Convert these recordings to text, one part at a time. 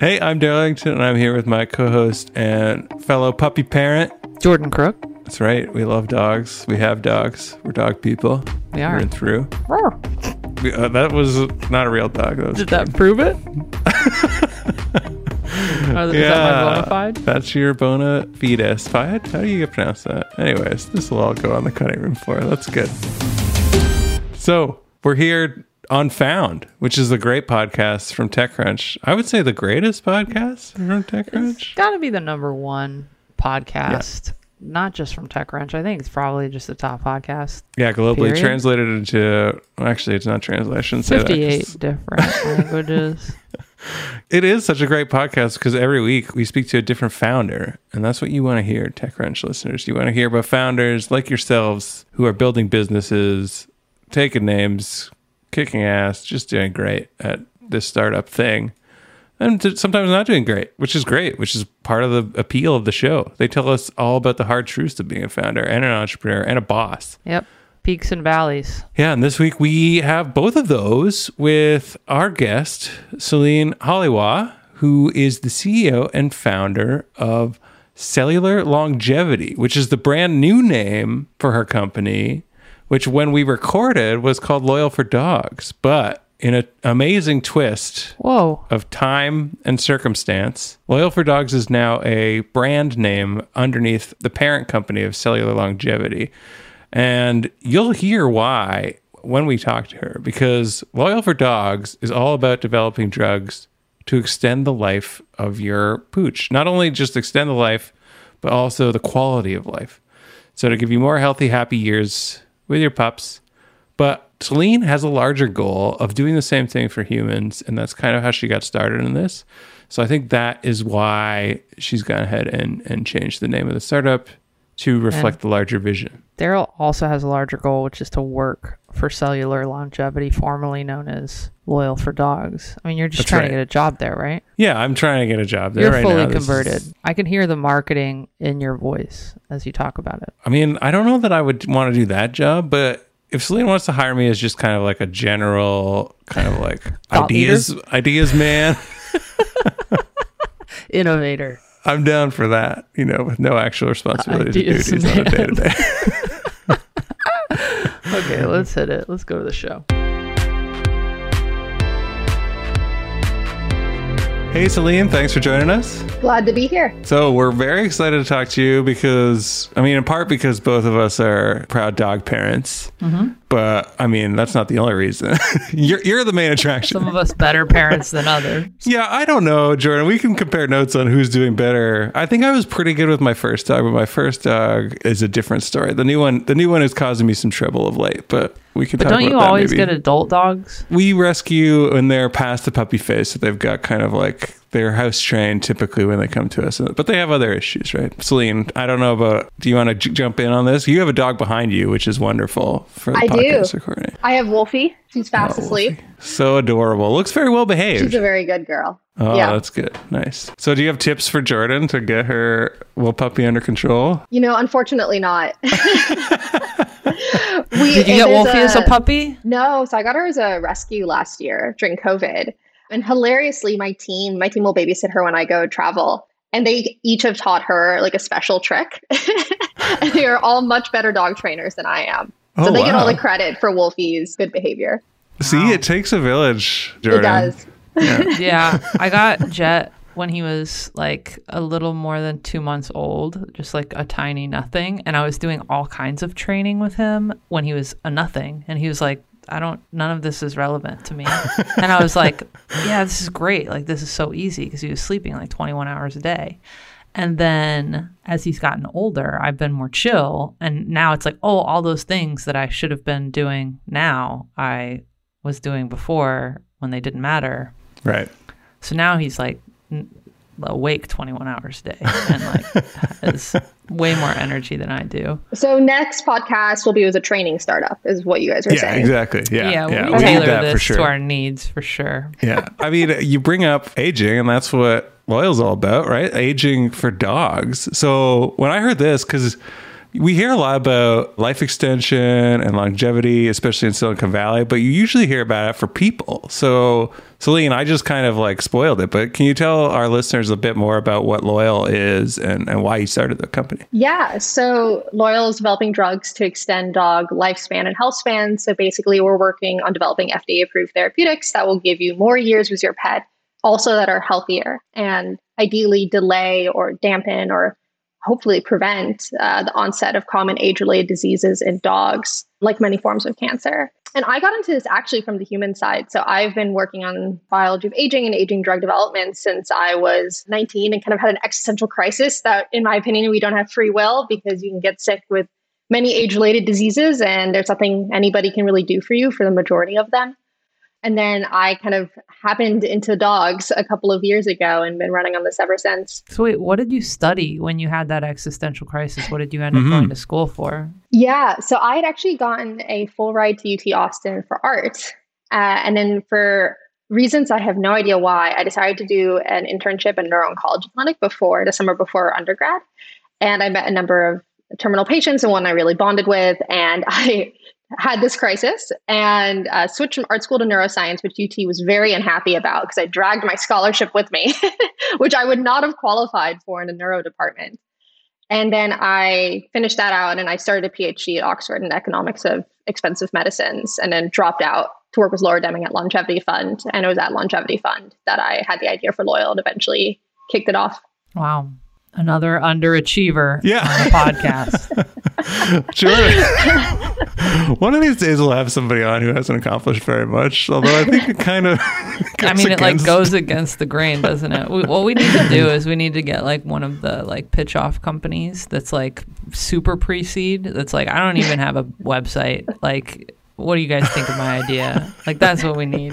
Hey, I'm Darrell Etherington, and I'm here with my co-host and fellow puppy parent. Jordan Crook. That's right. We love dogs. We have dogs. We're dog people. We are. Through and through. We, uh, that was not a real dog. That Did that prove it? Is that my bona fide? That's your bona fides. Fide? How do you pronounce that? Anyways, this will all go on the cutting room floor. That's good. So we're here on Found, which is a great podcast from TechCrunch. I would say the greatest podcast from TechCrunch. Got to be the number one podcast, not just from TechCrunch. I think it's probably just the top podcast. Yeah, globally Period. translated into. well, Actually, it's not translation. Say 58 different languages. It is such a great podcast because every week we speak to a different founder, and that's what you want to hear, TechCrunch listeners. You want to hear about founders like yourselves who are building businesses, taking names, kicking ass, just doing great at this startup thing, and sometimes not doing great, which is great, which is part of the appeal of the show. They tell us all about the hard truths of being a founder and an entrepreneur and a boss. Yep. Peaks and valleys. Yeah, and this week we have both of those with our guest, Celine Halioua, who is the CEO and founder of Cellular Longevity, which is the brand new name for her company, which when we recorded was called Loyal for Dogs. But in an amazing twist Whoa. of time and circumstance, Loyal for Dogs is now a brand name underneath the parent company of Cellular Longevity. And you'll hear why when we talk to her, because Loyal for Dogs is all about developing drugs to extend the life of your pooch. Not only just extend the life, but also the quality of life. So to give you more healthy, happy years with your pups. But Celine has a larger goal of doing the same thing for humans, and that's kind of how she got started in this. So I think that is why she's gone ahead and, and changed the name of the startup to reflect the larger vision. Darrell also has a larger goal, which is to work for cellular longevity, formerly known as Loyal for Dogs. I mean, you're just That's trying right. to get a job there, right? Yeah, I'm trying to get a job there You're right fully now. Converted. is- I can hear the marketing in your voice as you talk about it. I mean, I don't know that I would want to do that job, but if Celine wants to hire me as just kind of like a general kind of like ideas ideas man, Innovator. I'm down for that, you know, with no actual responsibilities or Ideas duties on a day to day. Okay, let's hit it. Let's go to the show. Hey Celine, thanks for joining us. Glad to be here. So we're very excited to talk to you because, I mean, in part because both of us are proud dog parents, Mm-hmm. But I mean that's not the only reason. you're you're the main attraction. Some of us better parents than others. yeah, I don't know, Jordan. We can compare notes on who's doing better. I think I was pretty good with my first dog, but my first dog is a different story. The new one, the new one is causing me some trouble of late, but we can But talk don't about you always maybe. get adult dogs? we rescue when they're past the puppy phase, so they've got kind of like they're house trained typically when they come to us, but they have other issues, right? Celine, I don't know about. Do you want to j- jump in on this? You have a dog behind you, which is wonderful for the I do. recording. I have Wolfie. She's oh, fast Oh, asleep. Wolfie. So adorable. Looks very well behaved. She's a very good girl. Oh, yeah. that's good. Nice. So, do you have tips for Jordan to get her little puppy under control? You know, unfortunately not. we, Did you get there's Wolfie as a puppy? No, so I got her as a rescue last year during COVID. And hilariously, my team, my team will babysit her when I go travel. And they each have taught her like a special trick. and they are all much better dog trainers than I am. So Oh, they get all the credit for Wolfie's good behavior. See, it takes a village, Jordan. It does. Yeah, I got Jet when he was like a little more than two months old, just like a tiny nothing. And I was doing all kinds of training with him when he was a nothing. And he was like, I don't, none of this is relevant to me. and I was like, yeah, this is great. Like, this is so easy because he was sleeping like 21 hours a day. And then as he's gotten older, I've been more chill. And now it's like, oh, all those things that I should have been doing now, I was doing before when they didn't matter. Right. So now he's like n- awake 21 hours a day and like way more energy than I do. So next podcast will be with a training startup, is what you guys are Yeah, saying. exactly. Yeah. Yeah, yeah. we, we tailor this for sure. to our needs for sure. yeah. I mean, you bring up aging, and that's what Loyal's all about, right? Aging for dogs. So when I heard this, because we hear a lot about life extension and longevity, especially in Silicon Valley, but you usually hear about it for people. So, Celine, I just kind of like spoiled it, but can you tell our listeners a bit more about what Loyal is and, and why you started the company? Yeah. So, Loyal is developing drugs to extend dog lifespan and health span. So, basically, we're working on developing FDA approved therapeutics that will give you more years with your pet, also that are healthier and ideally delay or dampen or hopefully prevent uh, the onset of common age related diseases in dogs, like many forms of cancer. And I got into this actually from the human side. So I've been working on biology of aging and aging drug development since I was 19 and kind of had an existential crisis that, in my opinion, we don't have free will because you can get sick with many age related diseases and there's nothing anybody can really do for you for the majority of them. And then I kind of happened into dogs a couple of years ago and been running on this ever since. So wait, what did you study when you had that existential crisis? What did you end up mm-hmm. going to school for? Yeah, so I had actually gotten a full ride to UT Austin for art. Uh, and then for reasons I have no idea why, I decided to do an internship in neuro-oncology clinic before the summer before undergrad. And I met a number of terminal patients and one I really bonded with. And I had this crisis and uh, switched from art school to neuroscience, which UT was very unhappy about because I dragged my scholarship with me, which I would not have qualified for in a neuro department. And then I finished that out and I started a PhD at Oxford in economics of expensive medicines and then dropped out to work with Laura Deming at Longevity Fund. And it was at Longevity Fund that I had the idea for Loyal and eventually kicked it off. Wow another underachiever yeah. on the podcast. sure. One of these days we'll have somebody on who hasn't accomplished very much. Although I think it kind of. I mean, it like goes against the grain, doesn't it? We, what we need to do is we need to get like one of the like pitch off companies that's like super pre seed. That's like I don't even have a website. Like what do you guys think of my idea? Like that's what we need.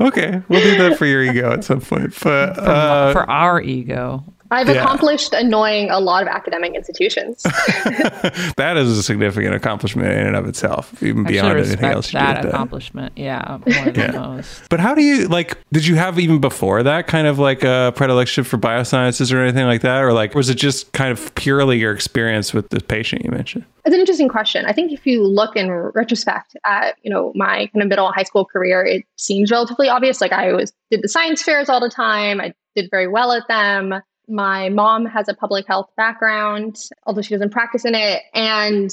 Okay, we'll do that for your ego at some point, but for, uh, for our ego. I've yeah. accomplished annoying a lot of academic institutions. that is a significant accomplishment in and of itself, even beyond anything else you that accomplishment. Yeah, more than yeah. most. But how do you like? Did you have even before that kind of like a predilection for biosciences or anything like that, or like was it just kind of purely your experience with the patient you mentioned? It's an interesting question. I think if you look in retrospect at you know my kind of middle high school career, it seems relatively obvious. Like I was did the science fairs all the time. I did very well at them my mom has a public health background, although she doesn't practice in it. And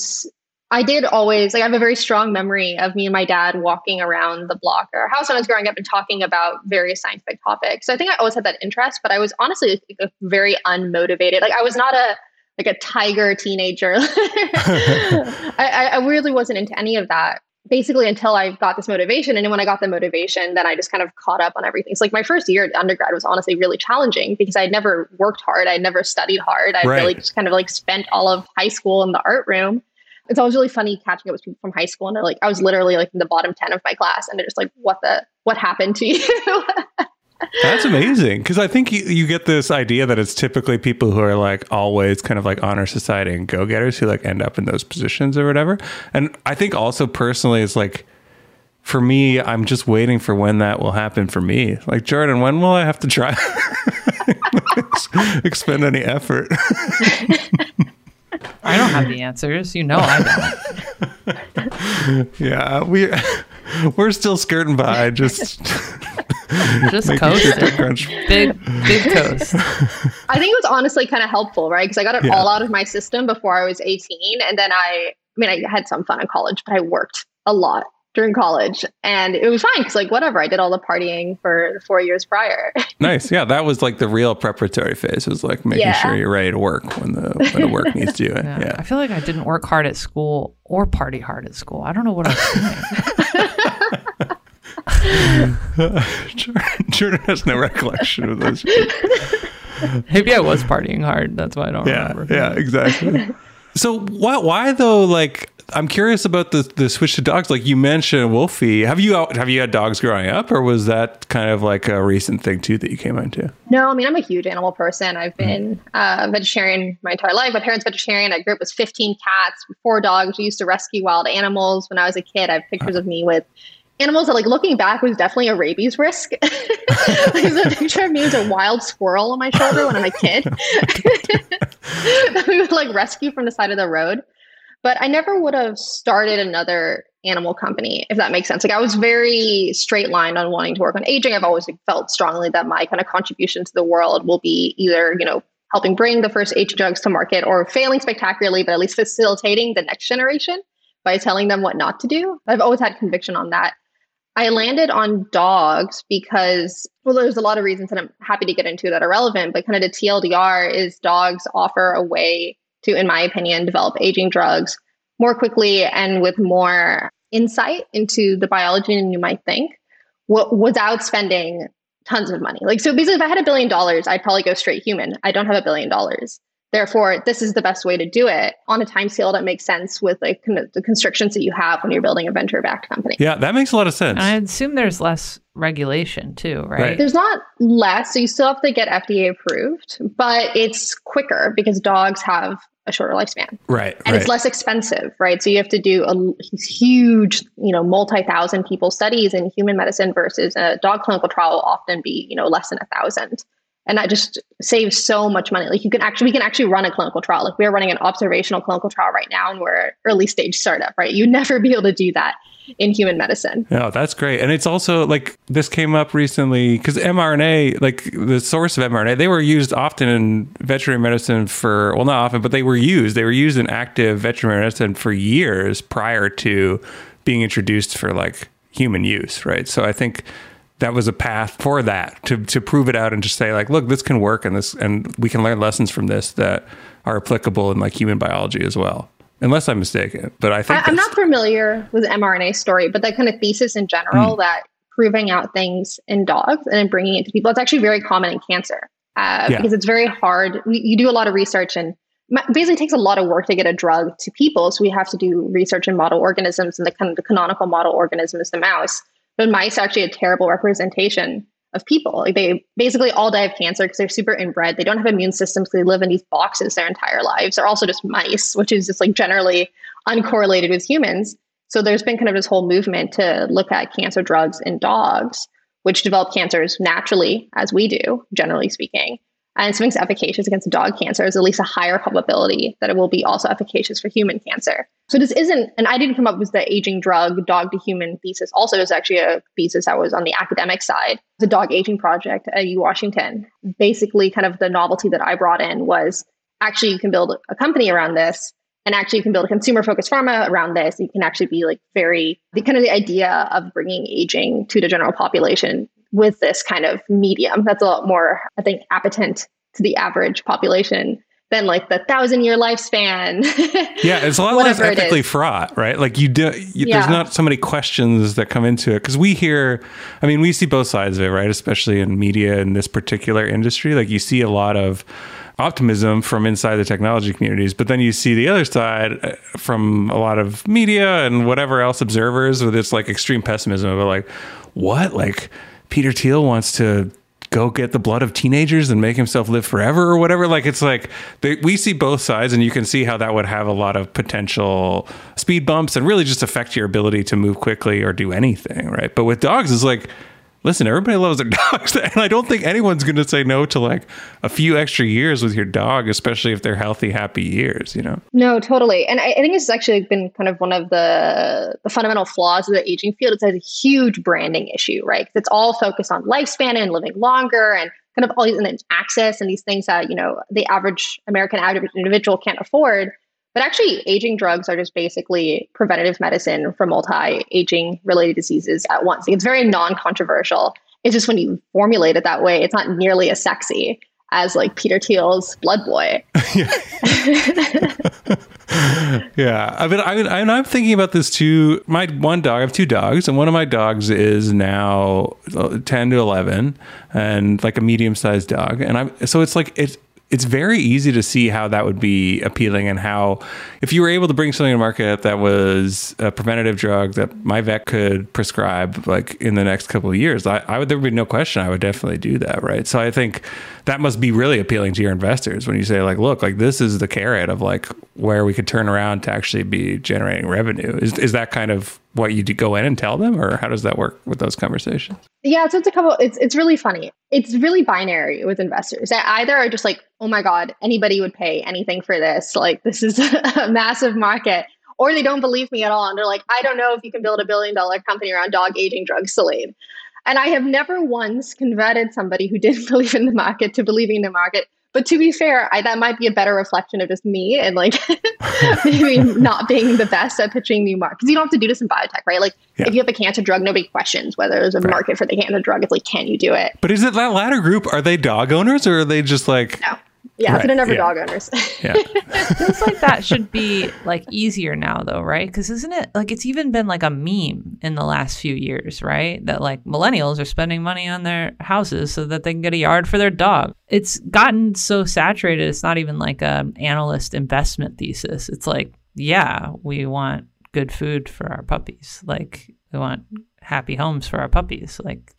I did always, like, I have a very strong memory of me and my dad walking around the block or house when I was growing up and talking about various scientific topics. So I think I always had that interest, but I was honestly like, very unmotivated. Like, I was not a, like a tiger teenager. I, I really wasn't into any of that basically until I got this motivation. And then when I got the motivation, then I just kind of caught up on everything. So like my first year at undergrad was honestly really challenging because I'd never worked hard. I'd never studied hard. I right. really just kind of like spent all of high school in the art room. It's always really funny catching up with people from high school and they're like, I was literally like in the bottom 10 of my class. And they're just like, what the, what happened to you? That's amazing because I think you, you get this idea that it's typically people who are like always kind of like honor society and go getters who like end up in those positions or whatever. And I think also personally, it's like for me, I'm just waiting for when that will happen for me. Like Jordan, when will I have to try expend any effort? I don't have the answers. You know I don't. yeah, we we're still skirting by. Just just coasting. Sure big, big coast. I think it was honestly kind of helpful, right? Because I got it yeah. all out of my system before I was 18. And then I, I mean, I had some fun in college, but I worked a lot during college and it was fine because like whatever i did all the partying for four years prior nice yeah that was like the real preparatory phase it was like making yeah. sure you're ready to work when the when the work needs to yeah. yeah. i feel like i didn't work hard at school or party hard at school i don't know what i was doing Jordan has no recollection of those. Maybe I was partying hard. That's why I don't yeah, remember. Yeah, exactly. So why why though? Like I'm curious about the the switch to dogs. Like you mentioned, Wolfie. Have you have you had dogs growing up, or was that kind of like a recent thing too that you came into? No, I mean I'm a huge animal person. I've mm-hmm. been mm. uh, vegetarian my entire life. My parents vegetarian. I grew up with 15 cats, four dogs. We used to rescue wild animals when I was a kid. I have pictures of me with animals that like looking back was definitely a rabies risk. There's a picture of me as a wild squirrel on my shoulder when I'm a kid. we would like rescue from the side of the road. But I never would have started another animal company, if that makes sense. Like I was very straight lined on wanting to work on aging. I've always felt strongly that my kind of contribution to the world will be either, you know, helping bring the first aging drugs to market or failing spectacularly, but at least facilitating the next generation by telling them what not to do. I've always had conviction on that. I landed on dogs because, well, there's a lot of reasons that I'm happy to get into that are relevant, but kind of the TLDR is dogs offer a way to, in my opinion, develop aging drugs more quickly and with more insight into the biology than you might think w- without spending tons of money. Like, so basically, if I had a billion dollars, I'd probably go straight human. I don't have a billion dollars. Therefore, this is the best way to do it on a time scale that makes sense with like the constrictions that you have when you're building a venture backed company. Yeah, that makes a lot of sense. And I assume there's less regulation too, right? right? There's not less, so you still have to get FDA approved, but it's quicker because dogs have a shorter lifespan. Right. And right. it's less expensive, right? So you have to do a huge, you know, multi-thousand people studies in human medicine versus a dog clinical trial will often be, you know, less than a thousand and that just saves so much money. Like you can actually we can actually run a clinical trial. Like we're running an observational clinical trial right now and we're early stage startup right? You'd never be able to do that in human medicine. Yeah that's great. And it's also like this came up recently because mrna like the source of mrna they were used often in veterinary medicine for well not often but they were used they were used in active veterinary medicine for years prior to being introduced for like human use right? So i think that was a path for that to to prove it out and just say like, look, this can work and this and we can learn lessons from this that are applicable in like human biology as well. Unless I'm mistaken, but I think I, am not familiar with mRNA story, but that kind of thesis in general mm. that proving out things in dogs and then bringing it to people, it's actually very common in cancer uh, yeah. because it's very hard. We, you do a lot of research and basically takes a lot of work to get a drug to people. So we have to do research in model organisms, and the kind of the canonical model organism is the mouse. But mice are actually a terrible representation of people. Like they basically all die of cancer because they're super inbred. They don't have immune systems. They live in these boxes their entire lives. They're also just mice, which is just like generally uncorrelated with humans. So there's been kind of this whole movement to look at cancer drugs in dogs, which develop cancers naturally, as we do, generally speaking, and something's efficacious against dog cancer, there's at least a higher probability that it will be also efficacious for human cancer. So this isn't, and I didn't come up with the aging drug dog to human thesis. Also, there's actually a thesis that was on the academic side, the dog aging project at U Washington. Basically, kind of the novelty that I brought in was actually you can build a company around this and actually you can build a consumer focused pharma around this you can actually be like very the kind of the idea of bringing aging to the general population with this kind of medium. That's a lot more, I think, appetent to the average population than like the thousand year lifespan. yeah, it's a lot less ethically fraught, right? Like you do, you, yeah. there's not so many questions that come into it because we hear, I mean, we see both sides of it, right? Especially in media in this particular industry, like you see a lot of optimism from inside the technology communities, but then you see the other side uh, from a lot of media and whatever else observers with this like extreme pessimism about like, what, like Peter Thiel wants to go get the blood of teenagers and make himself live forever or whatever. Like it's like they, we see both sides, and you can see how that would have a lot of potential speed bumps and really just affect your ability to move quickly or do anything, right? But with dogs, it's like listen, everybody loves their dogs. And I don't think anyone's going to say no to like a few extra years with your dog, especially if they're healthy, happy years, you know? No, totally. And I, I think it's actually been kind of one of the, the fundamental flaws of the aging field. It's a huge branding issue, right? It's all focused on lifespan and living longer and kind of all these and access and these things that, you know, the average American average individual can't afford. But actually, aging drugs are just basically preventative medicine for multi aging related diseases at once. It's very non controversial. It's just when you formulate it that way, it's not nearly as sexy as like Peter Thiel's Blood Boy. yeah, I mean, I mean, and I'm thinking about this too. My one dog, I have two dogs, and one of my dogs is now uh, ten to eleven, and like a medium sized dog, and I'm so it's like it's it's very easy to see how that would be appealing and how if you were able to bring something to market that was a preventative drug that my vet could prescribe like in the next couple of years I, I would there would be no question i would definitely do that right? So i think that must be really appealing to your investors when you say like look like this is the carrot of like where we could turn around to actually be generating revenue. Is, is that kind of what you go in and tell them or how does that work with those conversations? Yeah so it's a couple it's, it's really funny. It's really binary with investors. That either are just like oh my god anybody would pay anything for this. Like this is a massive market. Or they don't believe me at all and they're like i don't know if you can build a billion dollar company around dog aging drug Celine And I have never once converted somebody who didn't believe in the market to believing in the market. But to be fair, I, that might be a better reflection of just me and like maybe not being the best at pitching new markets. Because You don't have to do this in biotech, right? Like yeah. if you have a cancer drug, nobody questions whether there's a right. market for the cancer drug. It's like, can you do it? But is it that latter group? Are they dog owners or are they just like no. Yeah, right. never yeah. dog owners. yeah. it feels like that should be like easier now though, right? Because isn't it like it's even been like a meme in the last few years, right? That like millennials are spending money on their houses so that they can get a yard for their dog. It's gotten so saturated, it's not even like a analyst investment thesis. It's like, yeah, we want good food for our puppies. Like we want happy homes for our puppies. Like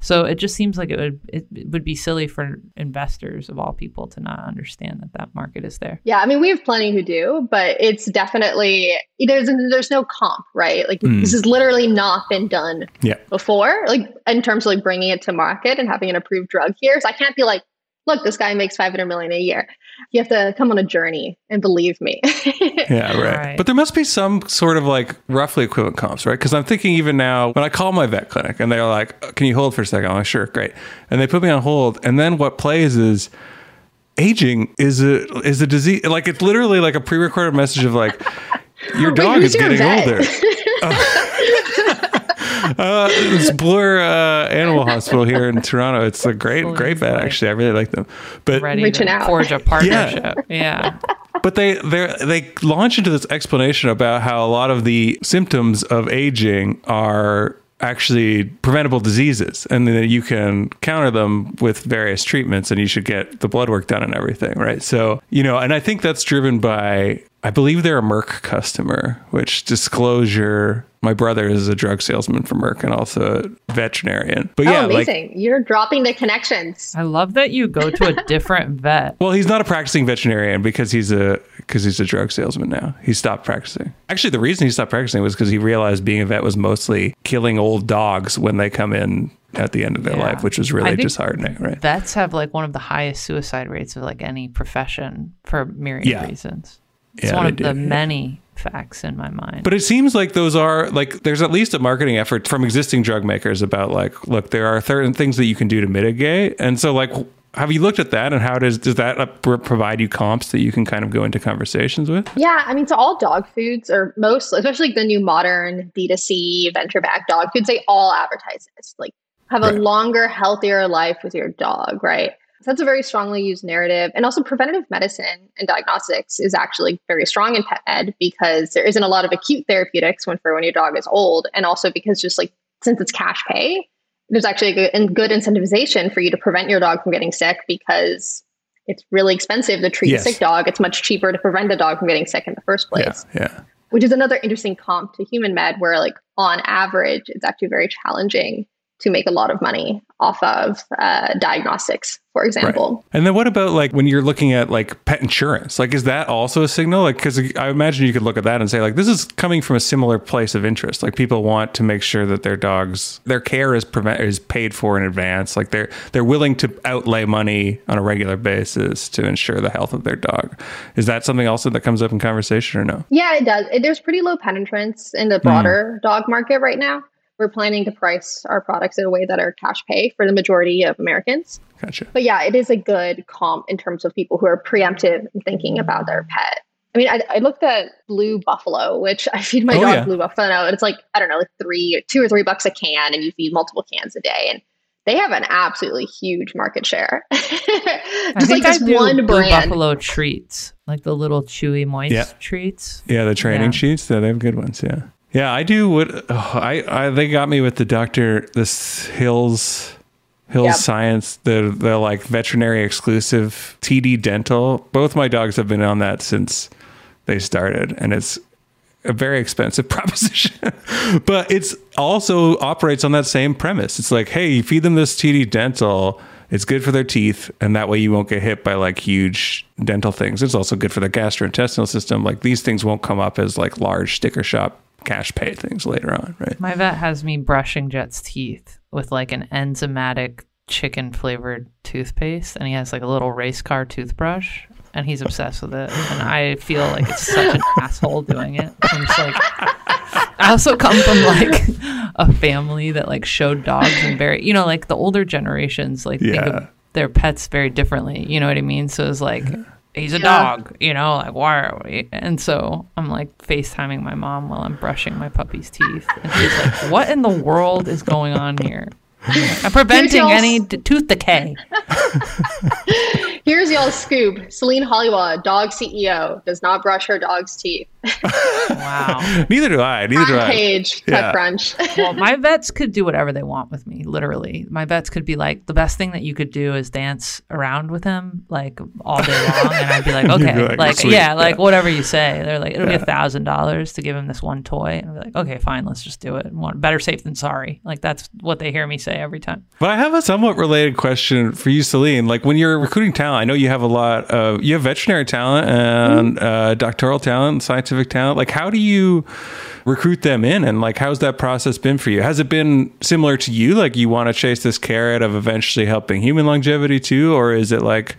so it just seems like it would it, it, would be silly for investors of all people to not understand that that market is there. Yeah, I mean we have plenty who do, but it's definitely there's there's no comp, right? Like mm. this has literally not been done yeah. before, like in terms of like bringing it to market and having an approved drug here. So I can't be like, look, this guy makes 500 million a year. You have to come on a journey and believe me. yeah, right. right. But there must be some sort of like roughly equivalent comps, right? Because I'm thinking even now when I call my vet clinic and they're like, can you hold for a second? I'm like, sure, great. And they put me on hold. And then what plays is, aging is a is a disease like it's literally like a pre-recorded message of like your dog Wait, is getting older uh, uh, it's Bloor uh, Animal Hospital here in Toronto. It's a great, great vet. Actually, I really like them. But ready reaching to out. forge a partnership. Yeah. yeah. But they they they launch into this explanation about how a lot of the symptoms of aging are actually preventable diseases and that you can counter them with various treatments and you should get the blood work done and everything right so you know and i think that's driven by I believe they're a Merck customer, which disclosure my brother is a drug salesman for Merck and also a veterinarian. But oh, yeah, oh, amazing. Like, You're dropping the connections. I love that you go to a different vet. Well, he's not a practicing veterinarian because he's a because he's a drug salesman now. He stopped practicing. Actually, the reason he stopped practicing was because he realized being a vet was mostly killing old dogs when they come in at the end of their yeah. life, which was really disheartening, right? Vets have like one of the highest suicide rates of like any profession for myriad yeah. reasons. It's yeah, one of do, the many facts in my mind. But it seems like those are like there's at least a marketing effort from existing drug makers about like, look, there are certain things that you can do to mitigate, and so like. Have you looked at that, and how does does that uh, provide you comps that you can kind of go into conversations with? Yeah, I mean, so all dog foods, or most, especially like the new modern D2C venture backed dog foods, they all advertise this. Like, have a right. longer, healthier life with your dog, right? So that's a very strongly used narrative. And also, preventative medicine and diagnostics is actually very strong in pet med because there isn't a lot of acute therapeutics when for when your dog is old. And also because just like since it's cash pay, there's actually a good, good incentivization for you to prevent your dog from getting sick because it's really expensive to treat yes. a sick dog. It's much cheaper to prevent the dog from getting sick in the first place. Yeah, yeah. Which is another interesting comp to human med, where like on average, it's actually very challenging to make a lot of money off of uh, diagnostics, for example. Right. And then what about like when you're looking at like pet insurance? Like, is that also a signal? Like, because I imagine you could look at that and say like, this is coming from a similar place of interest. Like, people want to make sure that their dogs, their care is prevent is paid for in advance. Like, they're they're willing to outlay money on a regular basis to ensure the health of their dog. Is that something also that comes up in conversation or no? Yeah, it does. There's pretty low penetrance in the broader mm. dog market right now we're planning to price our products in a way that are cash pay for the majority of Americans. Gotcha. But yeah, it is a good comp in terms of people who are preemptive and thinking about their pet. I mean, I, I looked at Blue Buffalo, which I feed my oh, dog yeah. Blue Buffalo and It's like, I don't know, like three, two or three bucks a can, and you feed multiple cans a day. And they have an absolutely huge market share. Just like this one Blue brand. Buffalo treats, like the little chewy moist yeah. treats. Yeah, the training yeah. sheets. Yeah, they have good ones. Yeah. Yeah, I do what oh, I, I they got me with the doctor this Hills Hills Yep. Science, the the like veterinary exclusive TD Dental. Both my dogs have been on that since they started, and it's a very expensive proposition. but it's also operates on that same premise. It's like, hey, you feed them this TD Dental. It's good for their teeth, and that way you won't get hit by like huge dental things. It's also good for the gastrointestinal system. Like these things won't come up as like large sticker shop cash pay things later on, right? My vet has me brushing Jet's teeth with like an enzymatic chicken flavored toothpaste, and he has like a little race car toothbrush, and he's obsessed with it. And I feel like it's such an asshole doing it. I'm just like, I also come from like a family that like showed dogs and very, you know, like the older generations like think of their pets very differently. You know what I mean? So it's like. He's a Yeah. dog, you know, like why are we? And so I'm like FaceTiming my mom while I'm brushing my puppy's teeth. And she's like, what in the world is going on here? I'm preventing any d- tooth decay. Here's y'all's scoop. Celine Halioua, dog CEO, does not brush her dog's teeth. Wow. Neither do I. Neither do I. page, Yeah. TechCrunch. Well, my vets could do whatever they want with me, literally. My vets could be like, the best thing that you could do is dance around with him, like all day long. And I'd be like, You'd be okay, like, like, yeah, like Yeah. whatever you say. They're like, it'll be a thousand dollars to give him this one toy. And I'd be like, okay, fine, let's just do it. Better safe than sorry. Like that's what they hear me say every time. But I have a somewhat related question for you, Celine. Like when you're recruiting talent, I know you have a lot of you have veterinary talent and uh, doctoral talent, and scientific talent. Like how do you recruit them in, and like how's that process been for you? Has it been similar to you? Like you want to chase this carrot of eventually helping human longevity too, or is it like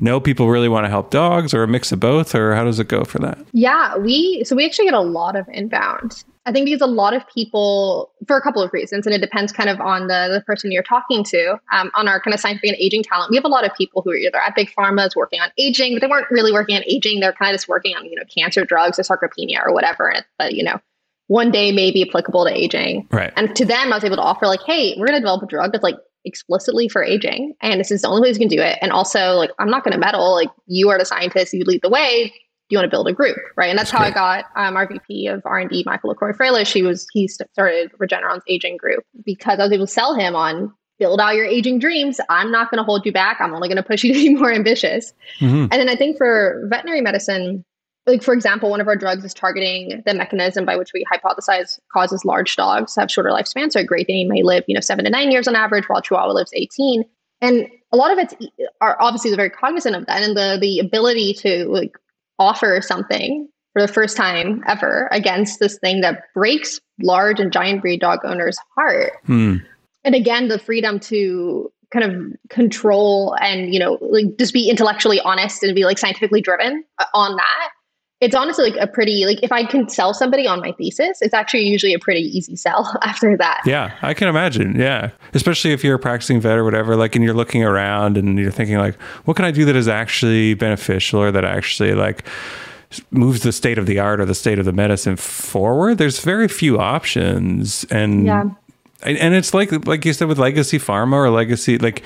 no, people really want to help dogs, or a mix of both, or how does it go for that? Yeah, we so we actually get a lot of inbound. I think because a lot of people, for a couple of reasons, and it depends kind of on the, the person you're talking to. Um, on our kind of scientific and aging talent, we have a lot of people who are either at big pharmas working on aging, but they weren't really working on aging. They're kind of just working on you know cancer drugs or sarcopenia or whatever. But you know, one day may be applicable to aging. Right. And to them, I was able to offer like, hey, we're going to develop a drug that's like explicitly for aging, and this is the only way you can do it. And also, like, I'm not going to meddle. Like, you are the scientist, you lead the way. Do you want to build a group, right? And that's, That's how I got um, our VP of R and D, Michael LaCroix Freyla. She was he st- started Regeneron's aging group because I was able to sell him on build out your aging dreams. I'm not going to hold you back. I'm only going to push you to be more ambitious. Mhm. And then I think for veterinary medicine, like for example, one of our drugs is targeting the mechanism by which we hypothesize causes large dogs to have shorter lifespans. So a Great Dane may live, you know, seven to nine years on average, while Chihuahua lives 18. And a lot of it's are obviously very cognizant of that and the the ability to like offer something for the first time ever against this thing that breaks large and giant breed dog owners' heart Hmm. and again the freedom to kind of control and you know like just be intellectually honest and be like scientifically driven uh, on that it's honestly like a pretty like if i can sell somebody on my thesis it's actually usually a pretty easy sell after that Yeah, I can imagine. Yeah. Especially if you're a practicing vet or whatever, like, and you're looking around and you're thinking, like, what can I do that is actually beneficial or that actually, like, moves the state of the art or the state of the medicine forward? There's very few options. And, Yeah. and and it's like, like you said, with legacy pharma or legacy, like,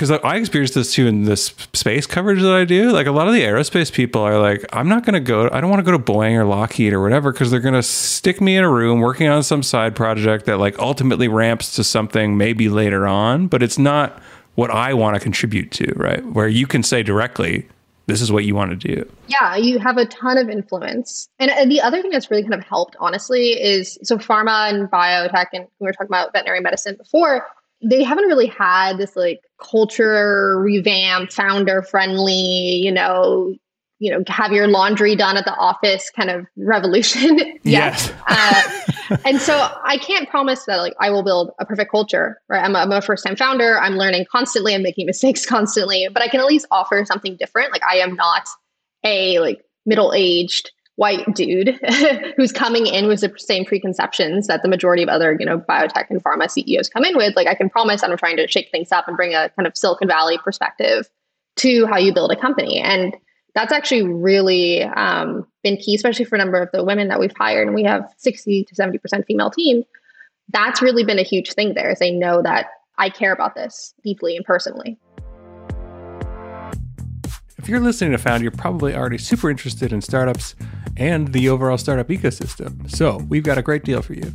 because I experienced this too in this space coverage that I do. Like a lot of the aerospace people are like, I'm not going to go, I don't want to go to Boeing or Lockheed or whatever because they're going to stick me in a room working on some side project that like ultimately ramps to something maybe later on, but it's not what I want to contribute to, right? Where you can say directly, this is what you want to do. yeah you have a ton of influence and, and the other thing that's really kind of helped honestly is so pharma and biotech and we were talking about veterinary medicine before they haven't really had this like culture revamp founder friendly you know you know have your laundry done at the office kind of revolution Yes. uh, and so I can't promise that like I will build a perfect culture. Right? I'm a, I'm a first time founder. I'm learning constantly. I'm making mistakes constantly, but I can at least offer something different. Like I am not a like middle aged white dude who's coming in with the same preconceptions that the majority of other you know biotech and pharma CEOs come in with. Like I can promise that I'm trying to shake things up and bring a kind of Silicon Valley perspective to how you build a company and that's actually really um, been key, especially for a number of the women that we've hired. And we have 60 to 70% female team. That's really been a huge thing there is they know that I care about this deeply and personally. If you're listening to Found, you're probably already super interested in startups and the overall startup ecosystem. So we've got a great deal for you.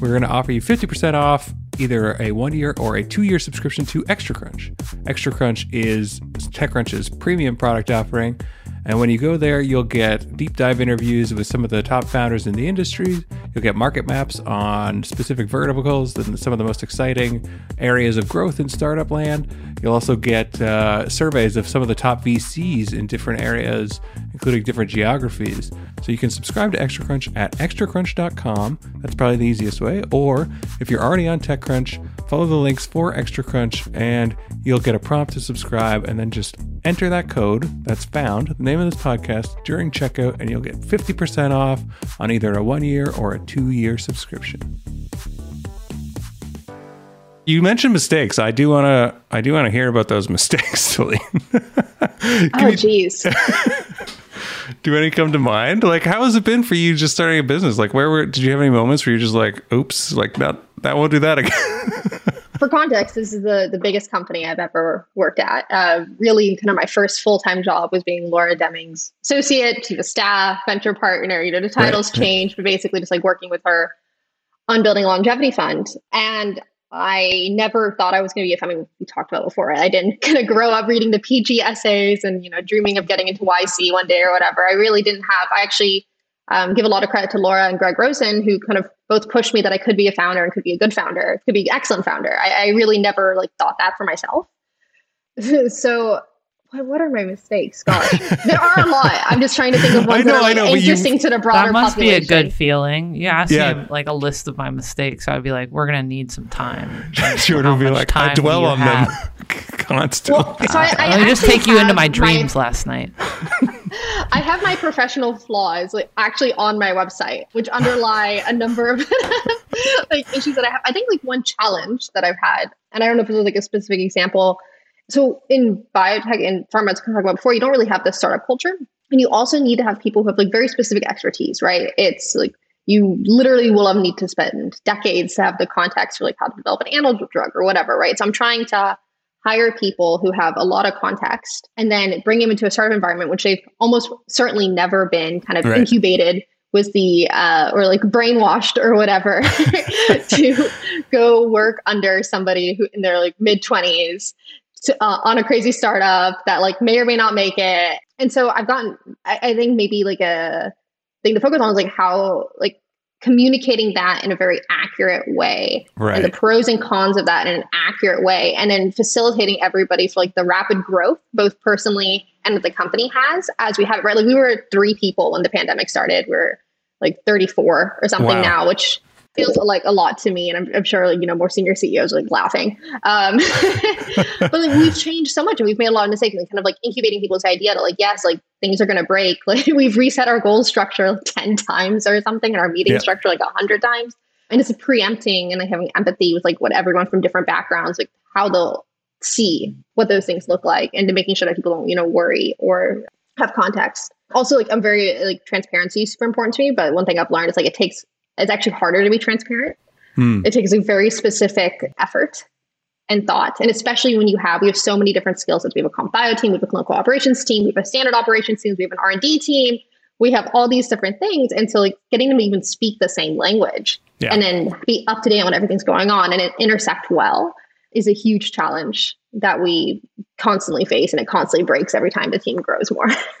We're going to offer you 50% off either a one year or a two year subscription to Extra Crunch. Extra Crunch is TechCrunch's premium product offering. And when you go there, you'll get deep dive interviews with some of the top founders in the industry. You'll get market maps on specific verticals and some of the most exciting areas of growth in startup land. You'll also get uh, surveys of some of the top VCs in different areas, including different geographies. So you can subscribe to Extra Crunch at extracrunch.com. That's probably the easiest way. Or if you're already on TechCrunch, follow the links for Extra Crunch and you'll get a prompt to subscribe and then just enter that code that's found, the name of this podcast, during checkout, and you'll get 50% off on either a one year or a two year subscription. You mentioned mistakes. I do want to. I do want to hear about those mistakes, Celine. oh, jeez. do any come to mind? Like, how has it been for you just starting a business? Like, where were? Did you have any moments where you're just like, "Oops, like that. That won't do that again." for context, this is the the biggest company I've ever worked at. Uh, really, kind of my first full time job was being Laura Deming's associate, chief of staff, venture partner. You know, the titles right. changed, but basically just like working with her on building a longevity fund. And I never thought I was going to be a mean, we talked about before. I didn't kind of grow up reading the PG essays and you know dreaming of getting into YC one day or whatever. I really didn't have. I actually um, give a lot of credit to Laura and Greg Rosen, who kind of both pushed me that I could be a founder and could be a good founder, could be an excellent founder. I, I really never like thought that for myself. so what are my mistakes? Gosh, there are a lot. I'm just trying to think of ones know, that are like, know, interesting you, to the broader. That must population. be a good feeling. You ask yeah. me like a list of my mistakes, so I'd be like, "We're gonna need some time." Jordan would be like, "I dwell on have? them constantly." Well, so I, I, I just take you into my dreams my, last night. I have my professional flaws like actually on my website, which underlie a number of like issues that I have. I think like one challenge that I've had, and I don't know if this is like a specific example so in biotech and pharma, as I talked about before, you don't really have the startup culture. And you also need to have people who have like very specific expertise, right? It's like you literally will need to spend decades to have the context for like how to develop an animal drug or whatever, right? So I'm trying to hire people who have a lot of context and then bring them into a startup environment, which they've almost certainly never been kind of right. incubated with the uh, or like brainwashed or whatever to go work under somebody who in their like mid 20s uh, on a crazy startup that like may or may not make it. And so I've gotten, I, I think maybe like a thing to focus on is like how like communicating that in a very accurate way right. and the pros and cons of that in an accurate way and then facilitating everybody for like the rapid growth both personally and that the company has as we have right like we were three people when the pandemic started we're like 34 or something wow. now which feels like a lot to me, and I'm, I'm sure like, you know more senior CEOs are like laughing. Um, but like we've changed so much, and we've made a lot of mistakes, and kind of like incubating people's idea to like yes, like things are going to break. Like we've reset our goal structure like ten times or something, and our meeting yeah. structure like a hundred times. And it's preempting and like having empathy with like what everyone from different backgrounds, like how they'll see what those things look like, and to making sure that people don't you know worry or have context. Also, like I'm very like transparency is super important to me. But one thing I've learned is like it takes it's actually harder to be transparent. Hmm. It takes a very specific effort and thought. And especially when you have, we have so many different skill sets. We have a comp bio team, we have a clinical operations team, we have a standard operations team, we have an R&D team. We have all these different things. And so like getting them to even speak the same language yeah. and then be up to date on what everything's going on and it intersect well is a huge challenge that we constantly face and it constantly breaks every time the team grows more.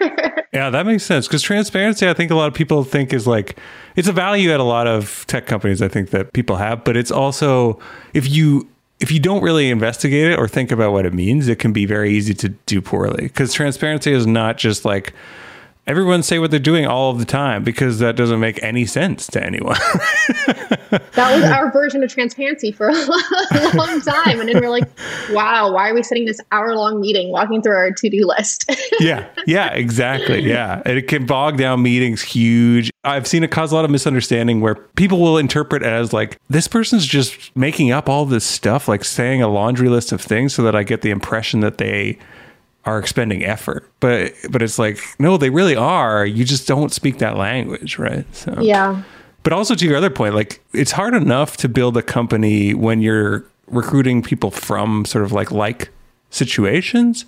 yeah, that makes sense because transparency I think a lot of people think is like it's a value at a lot of tech companies I think that people have, but it's also if you if you don't really investigate it or think about what it means, it can be very easy to do poorly because transparency is not just like everyone say what they're doing all of the time because that doesn't make any sense to anyone. that was our version of transparency for a long time. And then we're like, wow, why are we sitting this hour long meeting walking through our to do list? yeah. Yeah, exactly. Yeah. And it can bog down meetings huge. I've seen it cause a lot of misunderstanding where people will interpret as like, this person's just making up all this stuff, like saying a laundry list of things so that I get the impression that they are expending effort but but it's like no they really are. You just don't speak that language right? So yeah. but also to your other point like it's hard enough to build a company when you're recruiting people from sort of like like situations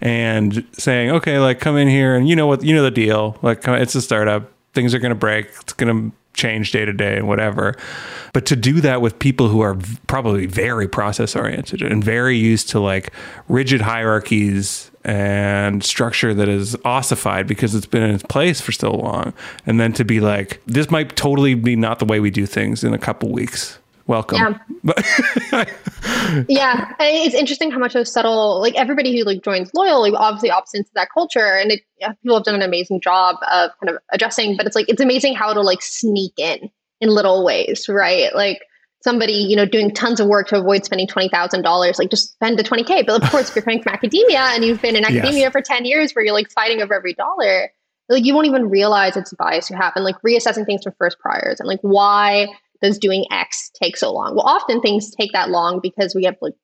and saying okay like come in here and you know what you know the deal. Like it's a startup. Things are going to break. It's going to change day to day and whatever. But to do that with people who are v- probably very process oriented and very used to like rigid hierarchies and structure that is ossified because it's been in its place for so long. And then to be like, this might totally be not the way we do things in a couple weeks. Welcome. Yeah. yeah. It's interesting how much of subtle, like everybody who like joins loyal, like obviously opts into that culture. And it, yeah, people have done an amazing job of kind of adjusting, but it's like, it's amazing how to like sneak in in little ways, right? Like somebody, you know, doing tons of work to avoid spending $20,000, like just spend the 20K. But of course, if you're coming from academia and you've been in academia yes. for 10 years where you're like fighting over every dollar, like you won't even realize it's bias you have and like reassessing things from first priors and like why does doing X take so long? Well, often things take that long because we have like,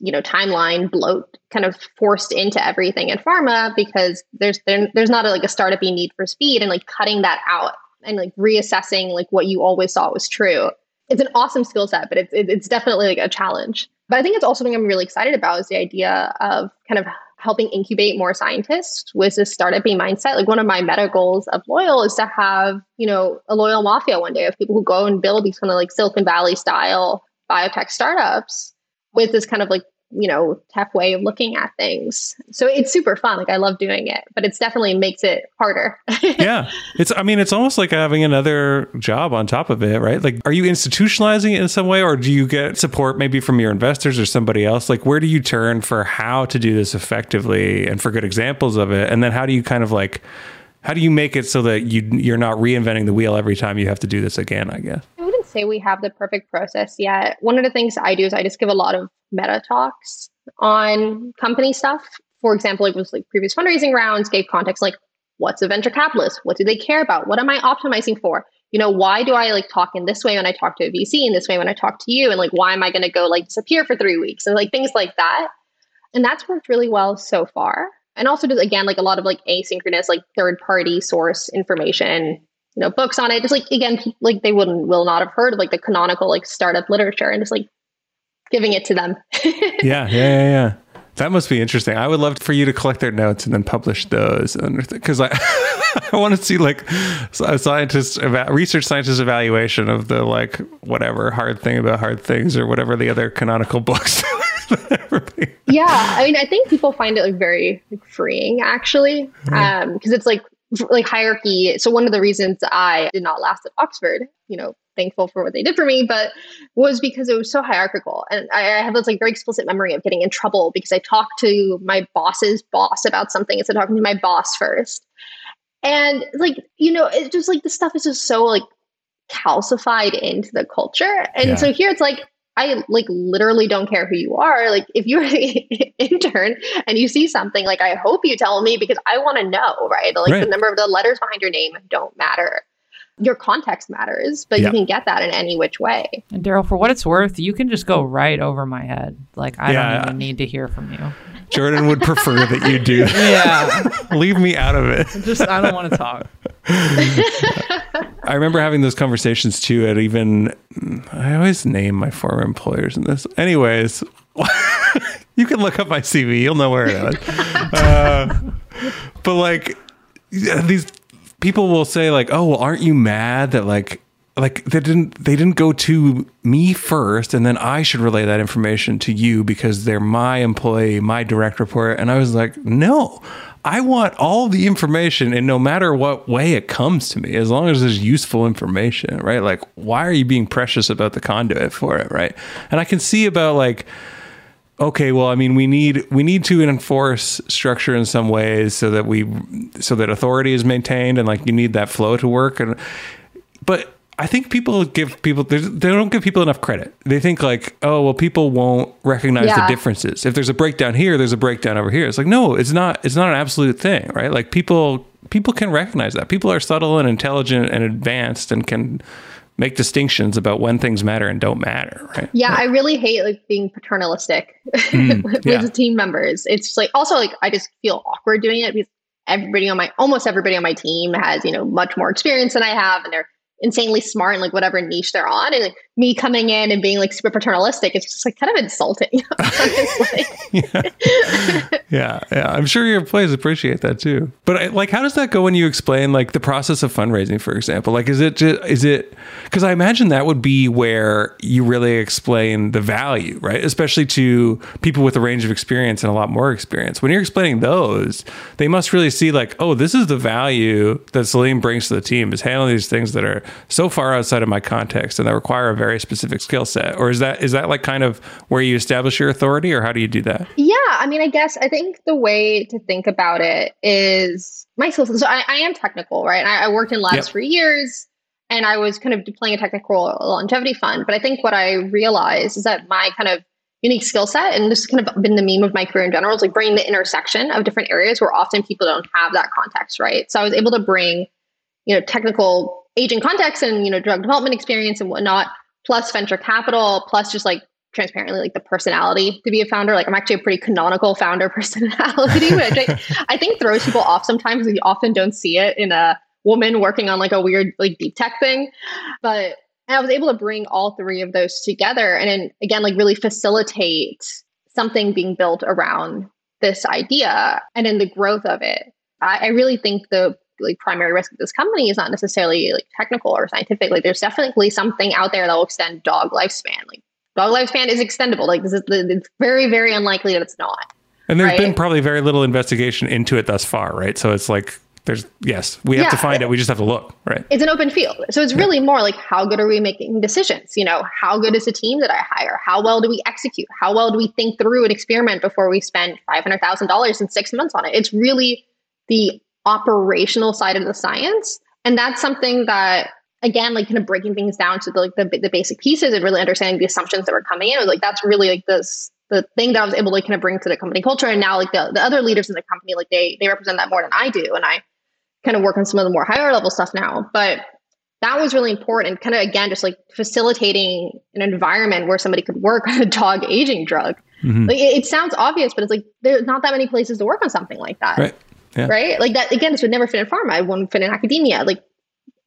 you know, timeline bloat kind of forced into everything in pharma because there's there, there's not a, like a startup need for speed and like cutting that out and like reassessing like what you always thought was true. It's an awesome skill set, but it's it's definitely like a challenge. But I think it's also something I'm really excited about is the idea of kind of helping incubate more scientists with this startup mindset. Like one of my meta goals of Loyal is to have, you know, a loyal mafia one day of people who go and build these kind of like Silicon Valley style biotech startups with this kind of like you know tech way of looking at things. So it's super fun. Like i love doing it but it's definitely makes it harder. Yeah. It's i mean it's almost like having another job on top of it right? Like are you institutionalizing it in some way or do you get support maybe from your investors or somebody else? Like where do you turn for how to do this effectively and for good examples of it? And then how do you kind of like how do you make it so that you you're not reinventing the wheel every time you have to do this again i guess? I wouldn't say we have the perfect process yet. One of the things I do is I just give a lot of meta talks on company stuff. For example, it was like previous fundraising rounds gave context like what's a venture capitalist? What do they care about? What am I optimizing for? You know, why do I like talk in this way when I talk to a VC and this way when I talk to you? And like, why am I going to go like disappear for three weeks? And like things like that. And that's worked really well so far. And also just again, like a lot of like asynchronous, like third party source information you know books on it just like again like they wouldn't will not have heard of like the canonical like startup literature and just like giving it to them. Yeah yeah yeah yeah. That must be interesting. I would love for you to collect their notes and then publish those because i i want to see like a scientist research scientist evaluation of the like whatever hard thing about hard things or whatever the other canonical books yeah i mean i think people find it like very like, freeing actually um because it's like like hierarchy. So one of the reasons I did not last at Oxford, you know, thankful for what they did for me, but was because it was so hierarchical. And I, I have this like very explicit memory of getting in trouble because I talked to my boss's boss about something instead of talking to my boss first. And like, you know, it's just like the stuff is just so like calcified into the culture. And yeah. so here it's like I like literally don't care who you are. Like if you're an intern and you see something, like I hope you tell me because I want to know, right? Like right. the number of the letters behind your name don't matter. Your context matters, but you can get that in any which way. And Darrell, for what it's worth, you can just go right over my head. Like I yeah. don't even need to hear from you. Jordan would prefer that you do. Yeah. Leave me out of it. Just I don't want to talk. I remember having those conversations too at even I always name my former employers in this. Anyways, you can look up my CV, you'll know where it is. Uh, but like these people will say like, "Oh, well, aren't you mad that like like they didn't they didn't go to me first and then I should relay that information to you because they're my employee, my direct report. And I was like, no, I want all the information and no matter what way it comes to me, as long as there's useful information, right? Like, why are you being precious about the conduit for it, right? And I can see about like, okay, well, I mean, we need we need to enforce structure in some ways so that we so that authority is maintained and like you need that flow to work and but I think people give people they don't give people enough credit. They think like, oh well, people won't recognize yeah. the differences. If there's a breakdown here, there's a breakdown over here. It's like no, it's not. It's not an absolute thing, right? Like people people can recognize that. People are subtle and intelligent and advanced and can make distinctions about when things matter and don't matter, right? Yeah, I really hate like being paternalistic mm, with yeah. team members. It's like also like I just feel awkward doing it because everybody on my almost everybody on my team has you know much more experience than I have, and they're insanely smart in like whatever niche they're on and like, me coming in and being like super paternalistic it's just like kind of insulting. Yeah. yeah. yeah. I'm sure your employees appreciate that too. But like how does that go when you explain like the process of fundraising for example? Like is it just is it because i imagine that would be where you really explain the value right? Especially to people with a range of experience and a lot more experience. When you're explaining those they must really see like oh this is the value that Celine brings to the team is handling these things that are so far outside of my context and that require a very very specific skill set or is that is that like kind of where you establish your authority or how do you do that? Yeah i mean i guess i think the way to think about it is my skill set so i, I am technical right? I, I, worked in labs yep. for years and i was kind of playing a technical longevity fund but i think what i realized is that my kind of unique skill set and this has kind of been the meme of my career in general is like bringing the intersection of different areas where often people don't have that context right? So i was able to bring you know technical aging context and you know drug development experience and whatnot plus venture capital, plus just like transparently like the personality to be a founder. Like I'm actually a pretty canonical founder personality, which I, I think throws people off sometimes. We often don't see it in a woman working on like a weird like deep tech thing. But I was able to bring all three of those together and then again like really facilitate something being built around this idea and in the growth of it. I, I really think the like primary risk of this company is not necessarily like technical or scientific. Like there's definitely something out there that will extend dog lifespan. Like dog lifespan is extendable. Like this is it's very very unlikely that it's not. And there's right? been probably very little investigation into it thus far, right? So it's like there's yes, we have yeah, to find it. We just have to look, right? It's an open field. So it's really yeah. more like how good are we making decisions? You know, how good is the team that I hire? How well do we execute? How well do we think through an experiment before we spend five hundred thousand dollars in six months on it? It's really the operational side of the science. And that's something that again, like kind of breaking things down to the, like the, the basic pieces and really understanding the assumptions that were coming in. like that's really like this the thing that I was able to kind of bring to the company culture. And now like the, the other leaders in the company, like they they represent that more than I do. And I kind of work on some of the more higher level stuff now. But that was really important. Kind of again, just like facilitating an environment where somebody could work on a dog aging drug. Mm-hmm. Like it, it, sounds obvious, but it's like there's not that many places to work on something like that. Right yeah. right? Like that again, this would never fit in pharma. It wouldn't fit in academia. Like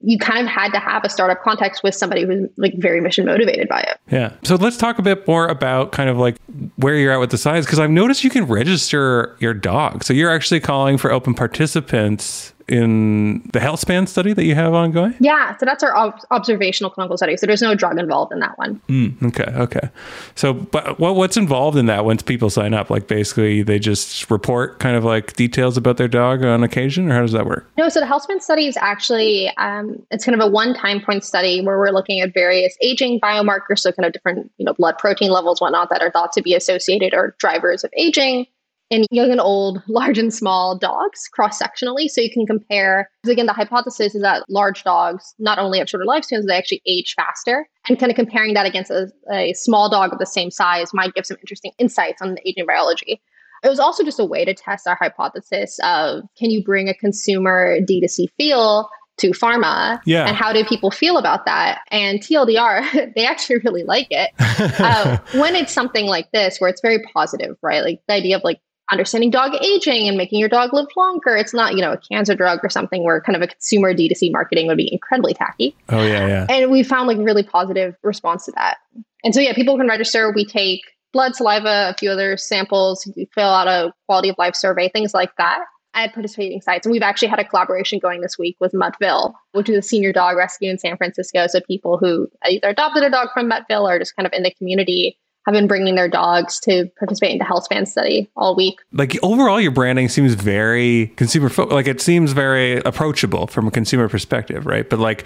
you kind of had to have a startup context with somebody who's like very mission motivated by it. Yeah. So let's talk a bit more about kind of like where you're at with the science because I've noticed you can register your dog. So you're actually calling for open participants in the health span study that you have ongoing? Yeah, so that's our ob- observational clinical study. So there's no drug involved in that one. Mm, okay, okay. So, but what, what's involved in that once people sign up? Like basically, they just report kind of like details about their dog on occasion, or how does that work? No, so the health span study is actually um, it's kind of a one time point study where we're looking at various aging biomarkers, so kind of different you know blood protein levels, whatnot, that are thought to be associated or drivers of aging in young and old, large and small dogs cross sectionally. So you can compare, because again, the hypothesis is that large dogs not only have shorter lifespans, they actually age faster. And kind of comparing that against a, a small dog of the same size might give some interesting insights on the aging biology. It was also just a way to test our hypothesis of can you bring a consumer D2C feel to pharma yeah. and how do people feel about that and tldr they actually really like it uh, when it's something like this where it's very positive right like the idea of like understanding dog aging and making your dog live longer. It's not, you know, a cancer drug or something where kind of a consumer D2C marketing would be incredibly tacky. Oh, yeah, yeah. And we found like really positive response to that. And so, yeah, people can register. We take blood, saliva, a few other samples, we fill out a quality of life survey, things like that at participating sites. And we've actually had a collaboration going this week with Muttville, which is a senior dog rescue in San Francisco. So people who either adopted a dog from Muttville or just kind of in the community have been bringing their dogs to participate in the health span study all week. Like overall, your branding seems very consumer fo- like it seems very approachable from a consumer perspective, right? But like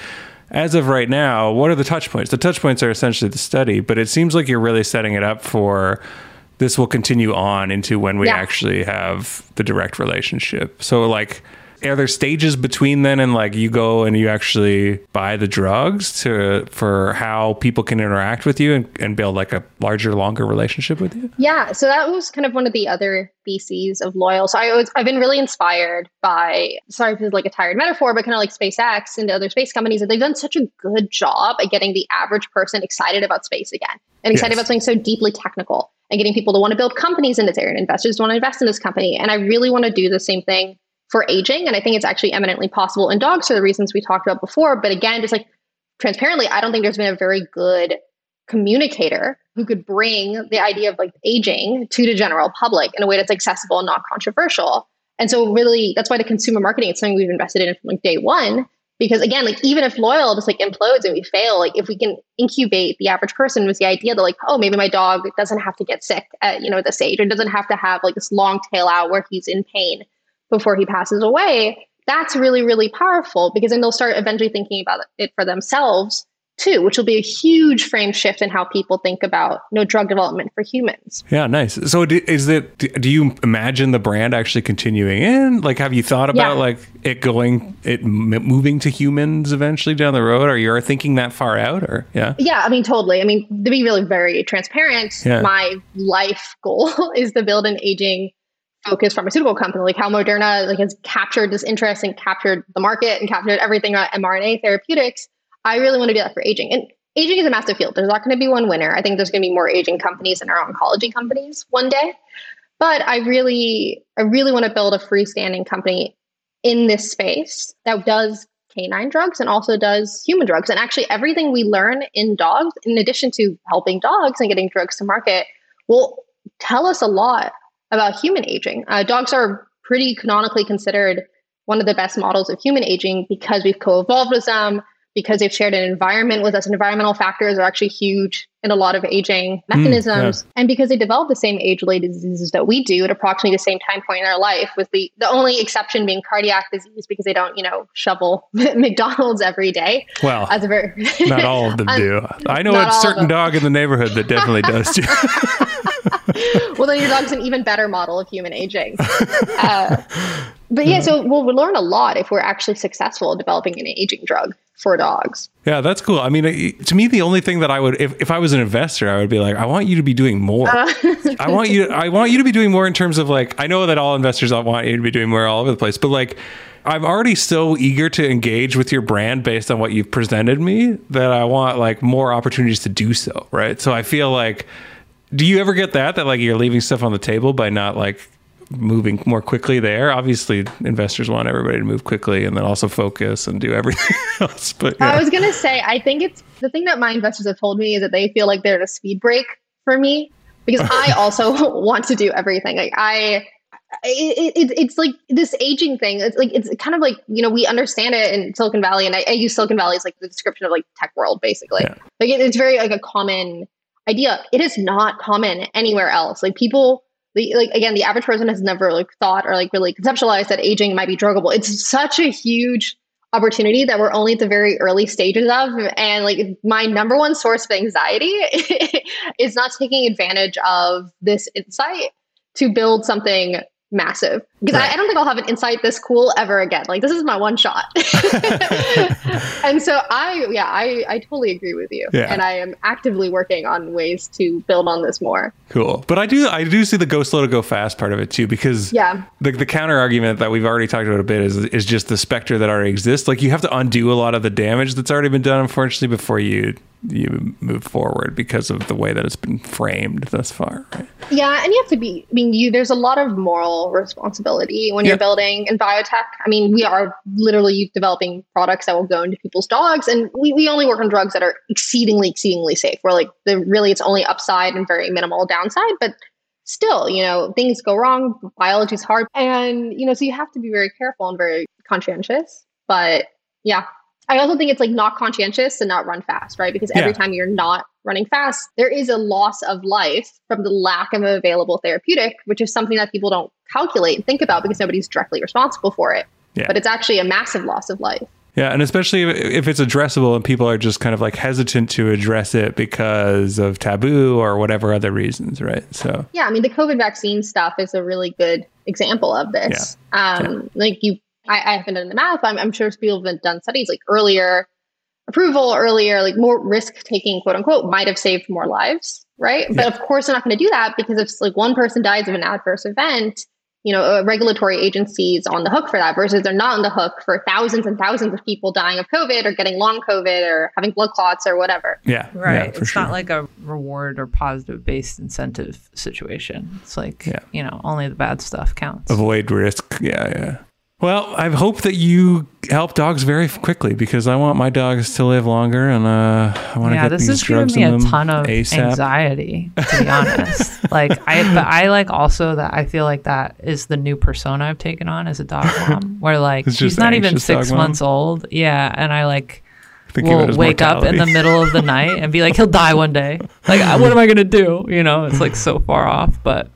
as of right now, what are the touch points? The touch points are essentially the study, but it seems like you're really setting it up for this will continue on into when we yeah. actually have the direct relationship. So like are there stages between then and like you go and you actually buy the drugs to for how people can interact with you and, and build like a larger longer relationship with you yeah so that was kind of one of the other theses of loyal so i was i've been really inspired by sorry if it's like a tired metaphor but kind of like spacex and the other space companies that they've done such a good job at getting the average person excited about space again and excited yes. about something so deeply technical and getting people to want to build companies in this area and investors to want to invest in this company and i really want to do the same thing for aging. And I think it's actually eminently possible in dogs for the reasons we talked about before. But again, just like transparently, I don't think there's been a very good communicator who could bring the idea of like aging to the general public in a way that's accessible and not controversial. And so really that's why the consumer marketing is something we've invested in from like day one. Because again, like even if loyal just like implodes and we fail, like if we can incubate the average person with the idea that like, oh, maybe my dog doesn't have to get sick at, you know, this age or doesn't have to have like this long tail out where he's in pain before he passes away, that's really, really powerful because then they'll start eventually thinking about it for themselves too, which will be a huge frame shift in how people think about you know, drug development for humans. Yeah, nice. So is it, do you imagine the brand actually continuing in? Like, have you thought about yeah. like it going, it moving to humans eventually down the road? Are you are thinking that far out or yeah? Yeah, I mean, totally. I mean, to be really very transparent, yeah. my life goal is to build an aging focused pharmaceutical company like how Moderna like has captured this interest and captured the market and captured everything about mRNA therapeutics. I really want to do that for aging. And aging is a massive field. There's not going to be one winner. I think there's going to be more aging companies than our oncology companies one day. But I really, I really want to build a freestanding company in this space that does canine drugs and also does human drugs. And actually, everything we learn in dogs, in addition to helping dogs and getting drugs to market, will tell us a lot about human aging. Uh, dogs are pretty canonically considered one of the best models of human aging because we've co-evolved with them, because they've shared an environment with us. Environmental factors are actually huge in a lot of aging mechanisms, mm, yeah. and because they develop the same age-related diseases that we do at approximately the same time point in our life, with the the only exception being cardiac disease because they don't, you know, shovel McDonald's every day. Well, as a very not all of them do. I know a certain dog in the neighborhood that definitely does too. well, then your dog's an even better model of human aging. Uh, but yeah, so we'll learn a lot if we're actually successful in developing an aging drug for dogs. Yeah, that's cool. I mean, to me, the only thing that I would, if, if I was an investor, I would be like, I want you to be doing more. Uh, I want you, I want you to be doing more in terms of like, I know that all investors want you to be doing more all over the place, but like, I'm already so eager to engage with your brand based on what you've presented me that I want like more opportunities to do so. Right. So I feel like, do you ever get that that like you're leaving stuff on the table by not like moving more quickly there obviously investors want everybody to move quickly and then also focus and do everything else but yeah. i was going to say i think it's the thing that my investors have told me is that they feel like they're at a speed break for me because i also want to do everything like i it, it, it's like this aging thing. It's like it's kind of like you know we understand it in Silicon Valley, and I, I use Silicon Valley as like the description of like tech world, basically. Yeah. Like it, it's very like a common idea. It is not common anywhere else. Like people, like again, the average person has never like thought or like really conceptualized that aging might be druggable. It's such a huge opportunity that we're only at the very early stages of. And like my number one source of anxiety is not taking advantage of this insight to build something massive because right. I, I, don't think I'll have an insight this cool ever again. Like this is my one shot. and so I, yeah, I, I totally agree with you. Yeah. And I am actively working on ways to build on this more. Cool. But I do, I do see the go slow to go fast part of it too, because yeah, the, the counter argument that we've already talked about a bit is, is just the specter that already exists. Like you have to undo a lot of the damage that's already been done, unfortunately, before you you move forward because of the way that it's been framed thus far. Right? Yeah, and you have to be. I mean, you there's a lot of moral responsibility when you're building in biotech. I mean, we are literally developing products that will go into people's dogs, and we, we only work on drugs that are exceedingly, exceedingly safe. Where like the really it's only upside and very minimal downside, but still, you know, things go wrong. Biology is hard, and you know, so you have to be very careful and very conscientious. But yeah, I also think it's like not conscientious to not run fast, right? Because every yeah. time you're not running fast, there is a loss of life from the lack of available therapeutic, which is something that people don't calculate and think about because nobody's directly responsible for it. Yeah. But it's actually a massive loss of life. Yeah, and especially if it's addressable and people are just kind of like hesitant to address it because of taboo or whatever other reasons, right? So yeah, I mean the COVID vaccine stuff is a really good example of this. Yeah. Um, yeah. Like you I, I haven't done the math. I'm, I'm sure people have done studies like earlier approval, earlier, like more risk taking, quote unquote, might have saved more lives, right? Yeah. But of course, they're not going to do that because if like one person dies of an adverse event, you know, a regulatory agencies on the hook for that versus they're not on the hook for thousands and thousands of people dying of COVID or getting long COVID or having blood clots or whatever. Yeah. Right. Yeah, it's sure. not like a reward or positive based incentive situation. It's like, yeah. you know, only the bad stuff counts. Avoid risk. Yeah. Yeah. Well, I hope that you help dogs very quickly because I want my dogs to live longer, and uh, I want to Yeah, get this these is giving drugs me in a ton of ASAP. anxiety, to be honest. like I, but I like also that I feel like that is the new persona I've taken on as a dog mom, where like she's not even six mom? months old. Yeah, and I like will wake up in the middle of the night and be like, he'll die one day. Like, what am I gonna do? You know, it's like so far off. But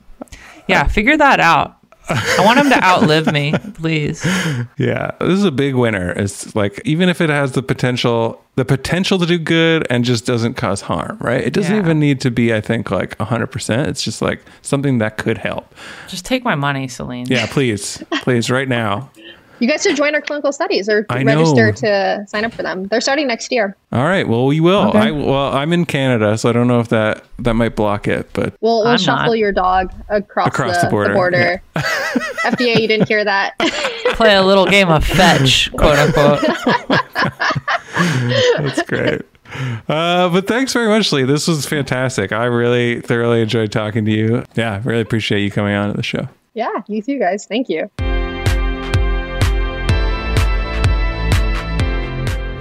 yeah, figure that out. I want him to outlive me, please. Yeah, this is a big winner. It's like even if it has the potential, the potential to do good and just doesn't cause harm, right? It doesn't Yeah. even need to be, I think, like hundred percent. It's just like something that could help. Just take my money, Celine. Yeah, please, please, right now. You guys should join our clinical studies or I register know. to sign up for them. They're starting next year. All right. Well, we will. Okay. I well, I'm in Canada, so I don't know if that that might block it, but We'll, we'll shuffle not. your dog across, Across the, the border, the border. FDA, you didn't hear that. Play a little game of fetch, quote unquote. That's great. Uh, but thanks very much, Lee. This was fantastic. I really thoroughly enjoyed talking to you. Yeah, really appreciate you coming on to the show. yeah, you too, guys. Thank you.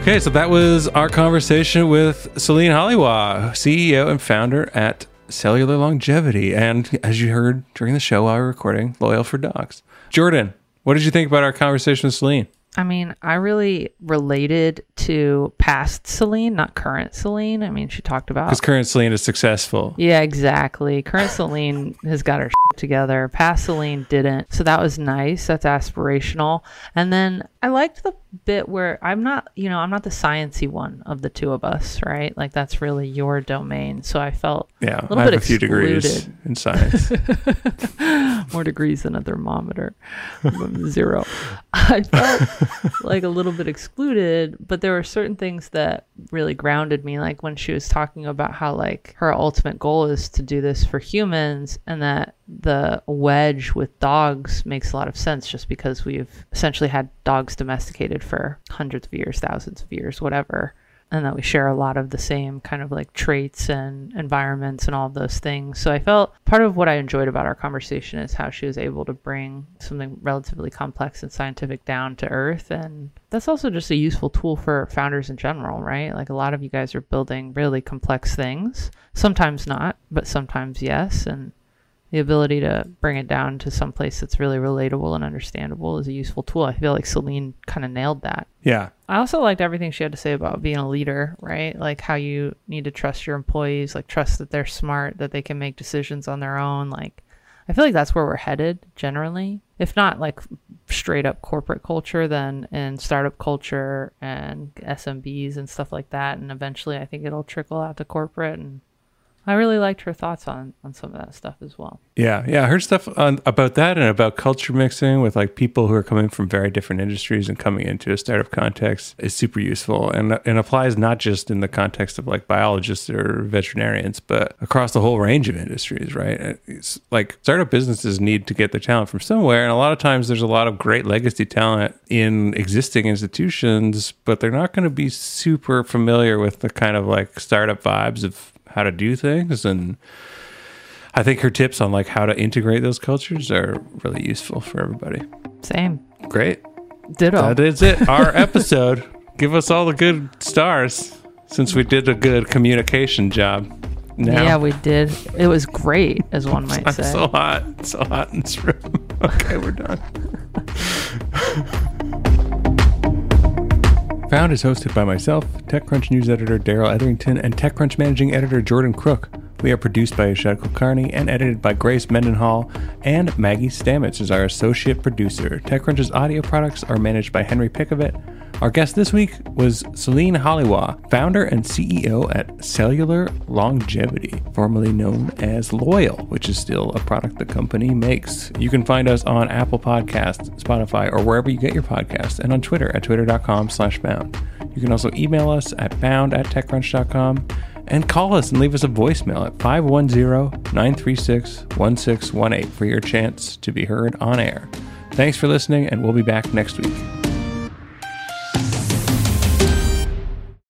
Okay, so that was our conversation with Celine Halioua, CEO and founder at Cellular Longevity. And as you heard during the show while we were recording, Loyal for Dogs. Jordan, what did you think about our conversation with Celine? I mean, I really related to past Celine, not current Celine. I mean, she talked about Because current Celine is successful. Yeah, exactly. Current Celine has got her together. past Celine didn't. So that was nice. That's aspirational. And then I liked the bit where I'm not, you know, I'm not the sciency one of the two of us, right? Like that's really your domain. So I felt Yeah, little I have bit a few degrees in science. more degrees than a thermometer. Zero. I felt like a little bit excluded, but there were certain things that really grounded me. Like when she was talking about how like her ultimate goal is to do this for humans and that the wedge with dogs makes a lot of sense just because we've essentially had dogs domesticated for hundreds of years, thousands of years, whatever and that we share a lot of the same kind of like traits and environments and all those things. So I felt part of what I enjoyed about our conversation is how she was able to bring something relatively complex and scientific down to earth. And that's also just a useful tool for founders in general, right? Like a lot of you guys are building really complex things, sometimes not, but sometimes yes. And the ability to bring it down to some place that's really relatable and understandable is a useful tool. I feel like Celine kind of nailed that. yeah. I also liked everything she had to say about being a leader, right? Like how you need to trust your employees, like trust that they're smart, that they can make decisions on their own. Like, I feel like that's where we're headed generally. If not like straight up corporate culture, then in startup culture and SMBs and stuff like that. And eventually I think it'll trickle out to corporate. And I really liked her thoughts on, on some of that stuff as well. Yeah, yeah, I heard stuff on, about that and about culture mixing with like people who are coming from very different industries and coming into a startup context is super useful and and applies not just in the context of like biologists or veterinarians, but across the whole range of industries. Right? It's like startup businesses need to get their talent from somewhere, and a lot of times there's a lot of great legacy talent in existing institutions, but they're not going to be super familiar with the kind of like startup vibes of how to do things and I think her tips on like how to integrate those cultures are really useful for everybody. Same. Great. Ditto. That is it. Our episode. Give us all the good stars since we did a good communication job. Now, Yeah, we did. It was great, as one might I'm say. so hot. So hot in this room. Okay, we're done. Found is hosted by myself, TechCrunch news editor Darrell Etherington, and TechCrunch managing editor Jordan Crook. We are produced by Yashad Kulkarni and edited by Grace Mendenhall, and Maggie Stamets is our associate producer. TechCrunch's audio products are managed by Henry Pickavet. Our guest this week was Celine Halioua, founder and CEO at Cellular Longevity, formerly known as Loyal, which is still a product the company makes. You can find us on Apple Podcasts, Spotify, or wherever you get your podcasts, and on Twitter at twitter.com slash found. You can also email us at found at techcrunch.com and call us and leave us a voicemail at 510-936-1618 for your chance to be heard on air. Thanks for listening, and we'll be back next week.